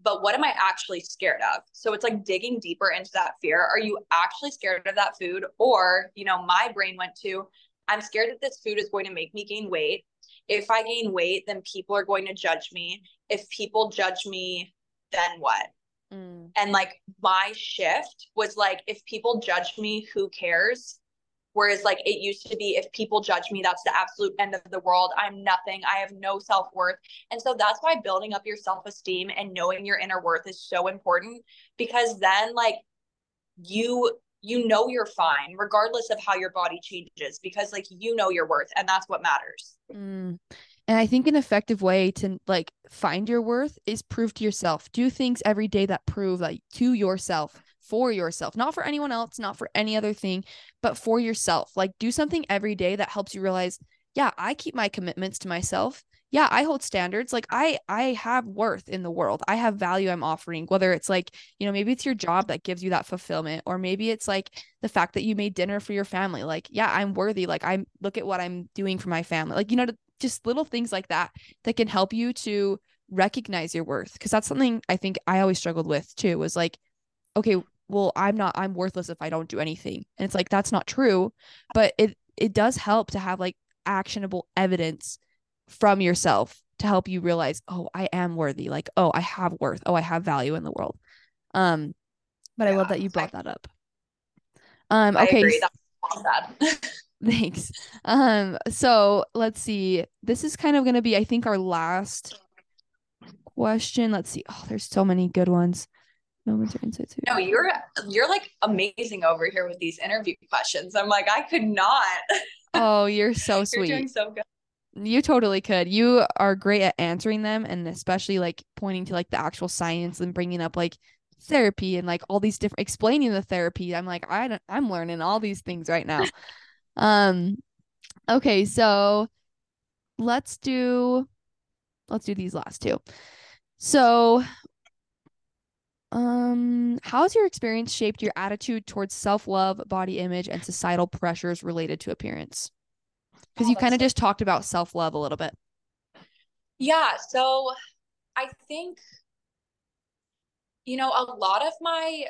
but what am I actually scared of? So it's like digging deeper into that fear. Are you actually scared of that food? Or, you know, my brain went to, I'm scared that this food is going to make me gain weight. if I gain weight, then people are going to judge me. If people judge me, then what? Mm. And like my shift was like, if people judge me, who cares? Whereas like it used to be, if people judge me, that's the absolute end of the world. I'm nothing. I have no self worth. And so that's why building up your self esteem and knowing your inner worth is so important because then like you you know you're fine regardless of how your body changes because like you know your worth and that's what matters mm. and i think an effective way to like find your worth is prove to yourself do things every day that prove like to yourself for yourself not for anyone else not for any other thing but for yourself like do something every day that helps you realize yeah i keep my commitments to myself. Yeah i hold standards. Like i i have worth in the world. I have value i'm offering whether it's like you know maybe it's your job that gives you that fulfillment or maybe it's like the fact that you made dinner for your family. Like yeah i'm worthy. Like I'm look at what i'm doing for my family. Like you know just little things like that that can help you to recognize your worth. Because that's something i think i always struggled with too was like okay well i'm not i'm worthless if i don't do anything and it's like that's not true but it it does help to have like actionable evidence from yourself to help you realize, oh, I am worthy. Like, oh, I have worth. Oh, I have value in the world. Um, but yeah, I love that you brought I, that up. Um, okay. Thanks. Um, so let's see. This is kind of gonna be, I think, our last question. Let's see. Oh, there's so many good ones. Moments or insights. No, you're you're like amazing over here with these interview questions. I'm like, I could not. Oh, you're so sweet. You're doing so good. You totally could. You are great at answering them and especially like pointing to like the actual science and bringing up like therapy and like all these different explaining the therapy. I'm like I don't, I'm learning all these things right now. um okay, so let's do let's do these last two. So um how's your experience shaped your attitude towards self-love, body image and societal pressures related to appearance? because oh, you kind of just talked about self love a little bit. Yeah. So I think, you know, a lot of my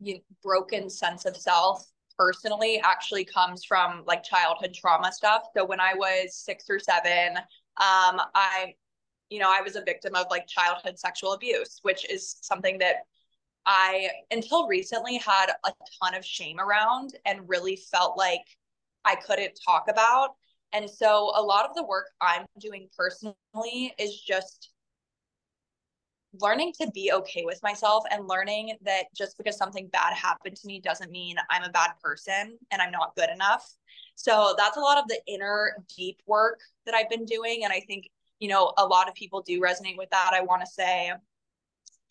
you know, broken sense of self personally actually comes from like childhood trauma stuff. So when I was six or seven, um, I, you know, I was a victim of like childhood sexual abuse, which is something that I, until recently, had a ton of shame around and really felt like I couldn't talk about. And so a lot of the work I'm doing personally is just learning to be okay with myself and learning that just because something bad happened to me doesn't mean I'm a bad person and I'm not good enough. So that's a lot of the inner deep work that I've been doing. And I think, you know, a lot of people do resonate with that. I want to say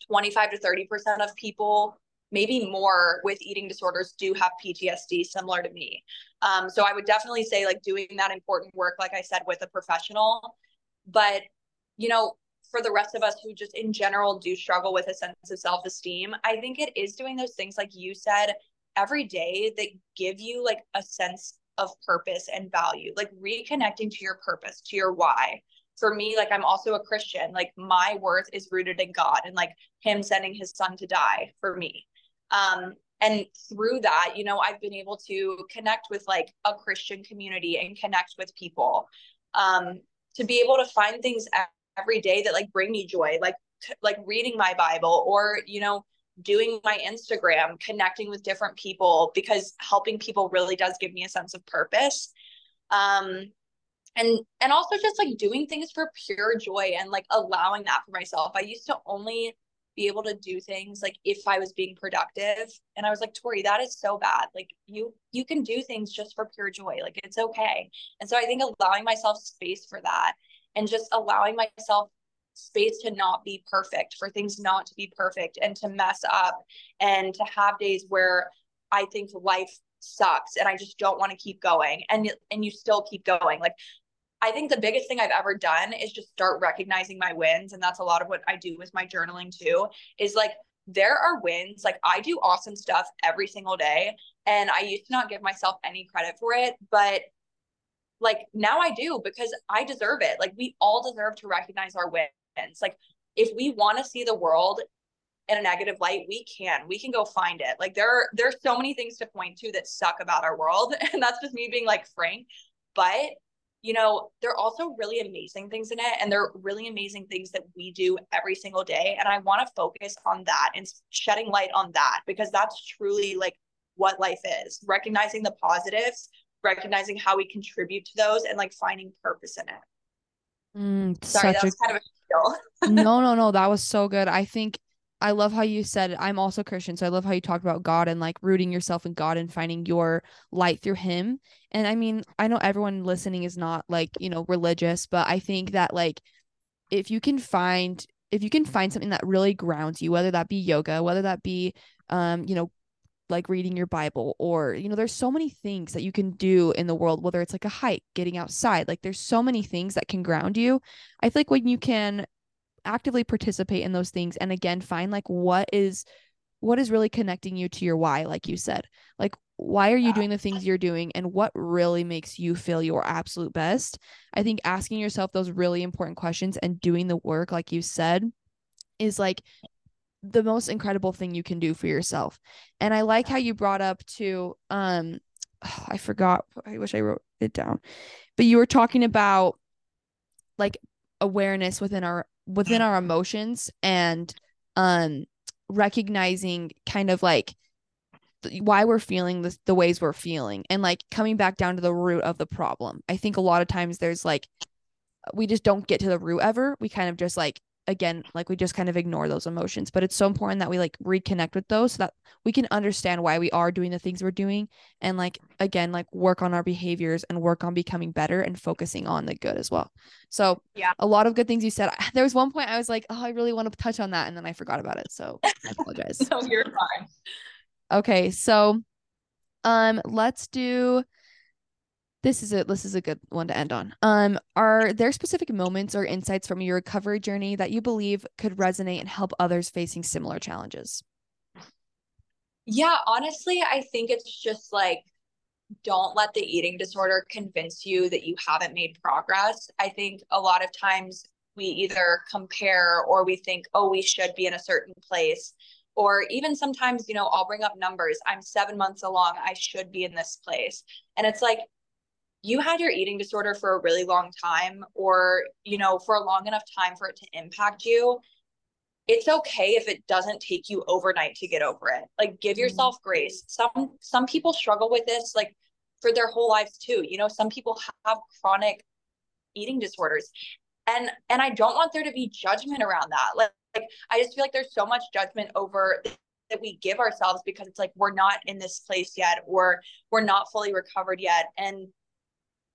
25 to 30% of people maybe more with eating disorders do have PTSD similar to me. Um, so I would definitely say like doing that important work, like I said, with a professional. But, you know, for the rest of us who just in general do struggle with a sense of self esteem, I think it is doing those things, like you said, every day that give you like a sense of purpose and value, like reconnecting to your purpose, to your why. For me, like I'm also a Christian, like my worth is rooted in God and like Him sending His son to die for me. Um, and through that, you know, I've been able to connect with like a Christian community and connect with people. Um, to be able to find things every day that like bring me joy, like like reading my Bible or you know doing my Instagram, connecting with different people because helping people really does give me a sense of purpose. Um, and and also just like doing things for pure joy and like allowing that for myself. I used to only be able to do things like if I was being productive. And I was like, Tori, that is so bad. Like you you can do things just for pure joy. Like it's okay. And so I think allowing myself space for that and just allowing myself space to not be perfect, for things not to be perfect and to mess up and to have days where I think life sucks and I just don't want to keep going and and you still keep going. Like I think the biggest thing I've ever done is just start recognizing my wins. And that's a lot of what I do with my journaling too, is like there are wins. Like I do awesome stuff every single day. And I used to not give myself any credit for it. But like now I do because I deserve it. Like we all deserve to recognize our wins. Like if we want to see the world in a negative light, we can. We can go find it. Like there are there's so many things to point to that suck about our world. And that's just me being like frank. But you know, they're also really amazing things in it. And they're really amazing things that we do every single day. And I want to focus on that and shedding light on that because that's truly like what life is recognizing the positives, recognizing how we contribute to those, and like finding purpose in it. Mm, Sorry, that was a- kind of a no, no, no. That was so good. I think I love how you said I'm also Christian, so I love how you talked about God and like rooting yourself in God and finding your light through him. And I mean, I know everyone listening is not like, you know, religious, but I think that like if you can find if you can find something that really grounds you, whether that be yoga, whether that be um, you know, like reading your Bible or, you know, there's so many things that you can do in the world, whether it's like a hike, getting outside, like there's so many things that can ground you. I feel like when you can actively participate in those things and again find like what is what is really connecting you to your why like you said. Like why are you doing the things you're doing and what really makes you feel your absolute best? I think asking yourself those really important questions and doing the work like you said is like the most incredible thing you can do for yourself. And i like how you brought up to um oh, i forgot i wish i wrote it down. But you were talking about like awareness within our within our emotions and um recognizing kind of like th- why we're feeling the, the ways we're feeling and like coming back down to the root of the problem. I think a lot of times there's like we just don't get to the root ever. We kind of just like again like we just kind of ignore those emotions but it's so important that we like reconnect with those so that we can understand why we are doing the things we're doing and like again like work on our behaviors and work on becoming better and focusing on the good as well. So yeah. a lot of good things you said. There was one point i was like oh i really want to touch on that and then i forgot about it so i apologize. No, you're fine. okay so um let's do this is a this is a good one to end on. Um, are there specific moments or insights from your recovery journey that you believe could resonate and help others facing similar challenges? Yeah, honestly, I think it's just like don't let the eating disorder convince you that you haven't made progress. I think a lot of times we either compare or we think, oh, we should be in a certain place. Or even sometimes, you know, I'll bring up numbers. I'm seven months along. I should be in this place. And it's like, you had your eating disorder for a really long time or you know for a long enough time for it to impact you it's okay if it doesn't take you overnight to get over it. Like give yourself mm-hmm. grace. Some some people struggle with this like for their whole lives too. You know some people have chronic eating disorders and and i don't want there to be judgment around that. Like, like i just feel like there's so much judgment over that we give ourselves because it's like we're not in this place yet or we're not fully recovered yet. And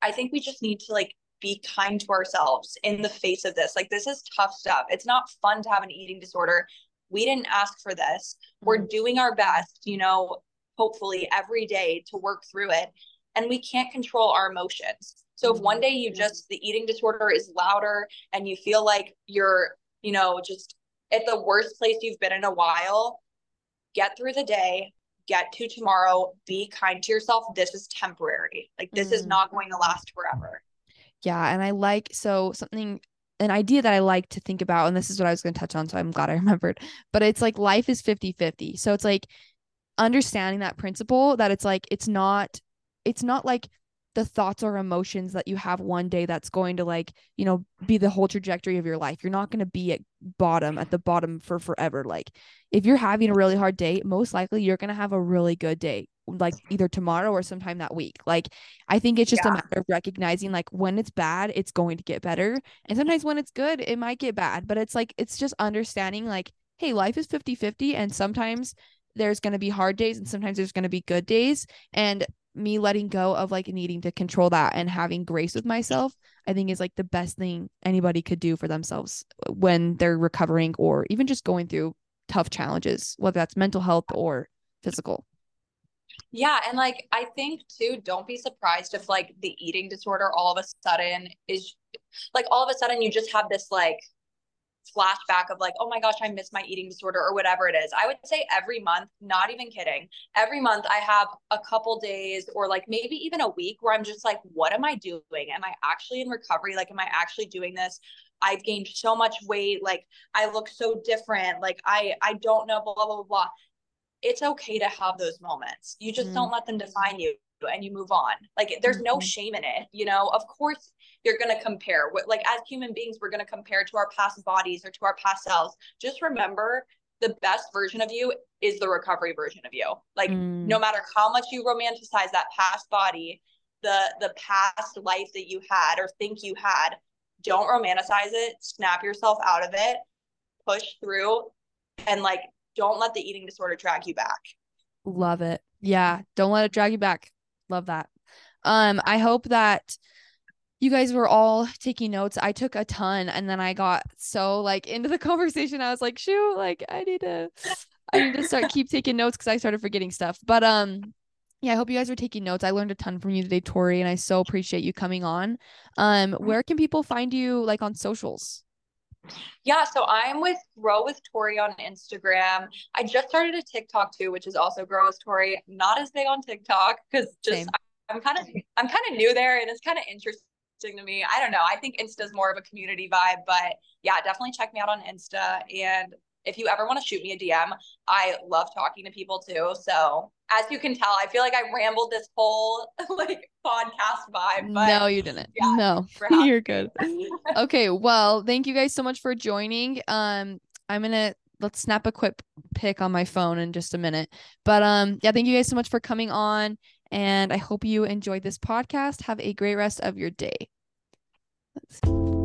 I think we just need to like be kind to ourselves in the face of this. Like this is tough stuff. It's not fun to have an eating disorder. We didn't ask for this. Mm-hmm. We're doing our best, you know, hopefully every day to work through it. And we can't control our emotions. So if one mm-hmm. day you just the eating disorder is louder and you feel like you're, you know, just at the worst place you've been in a while, get through the day, get to tomorrow, be kind to yourself. This is temporary. Like this mm. is not going to last forever. Yeah. And I like so something an idea that I like to think about, and this is what I was going to touch on, so I'm glad I remembered. But it's like life is 50 50. So it's like understanding that principle that it's like, it's not, it's not like the thoughts or emotions that you have one day that's going to like you know be the whole trajectory of your life. You're not going to be at bottom at the bottom for forever. Like if you're having a really hard day most likely you're going to have a really good day like either tomorrow or sometime that week. Like i think it's just yeah. a matter of recognizing like when it's bad it's going to get better. And sometimes when it's good it might get bad but it's like it's just understanding like hey life is 50 50 and sometimes there's going to be hard days and sometimes there's going to be good days. And me letting go of like needing to control that and having grace with myself, I think is like the best thing anybody could do for themselves uh, when they're recovering or even just going through tough challenges, whether that's mental health or physical. Yeah. And like, I think too, don't be surprised if like the eating disorder all of a sudden is like all of a sudden you just have this like flashback of like, oh my gosh, I miss my eating disorder or whatever it is. I would say every month, not even kidding, every month I have a couple days or like maybe even a week where I'm just like, what am I doing? Am I actually in recovery? Like, am I actually doing this? I've gained so much weight. Like, I look so different. Like, I I don't know. Blah blah blah blah. It's okay to have those moments. You just mm. don't let them define you. And you move on. Like there's no Mhm. shame in it, you know. Of course you're going to compare. Like as human beings we're going to compare to our past bodies or to our past selves. Just remember the best version of you is the recovery version of you. Like Mm, no matter how much you romanticize that past body, the the past life that you had or think you had, don't romanticize it. Snap yourself out of it. Push through and like don't let the eating disorder drag you back. love it. Yeah, don't let it drag you back. Love that. Um, I hope that you guys were all taking notes. I took a ton and then I got so like into the conversation. I was like, shoot, like I need to I need to start keep taking notes because I started forgetting stuff. But um yeah, I hope you guys are taking notes. I learned a ton from you today, Tori, and I so appreciate you coming on. Um, where can people find you like on socials? Yeah, so I'm with Grow with Tori on Instagram. I just started a TikTok too, which is also Grow with Tori. Not as big on TikTok because just Same. I'm kind of I'm kind of new there and it's kind of interesting to me. I don't know. I think Insta's more of a community vibe, but yeah, definitely check me out on Insta. And if you ever want to shoot me a DM, I love talking to people too. So as you can tell, I feel like I rambled this whole like podcast vibe, but no, you didn't. yeah, no, you're good. okay, well, thank you guys so much for joining. Um, I'm gonna let's snap a quick pic on my phone in just a minute. But um, yeah, thank you guys so much for coming on, and I hope you enjoyed this podcast. Have a great rest of your day. Let's-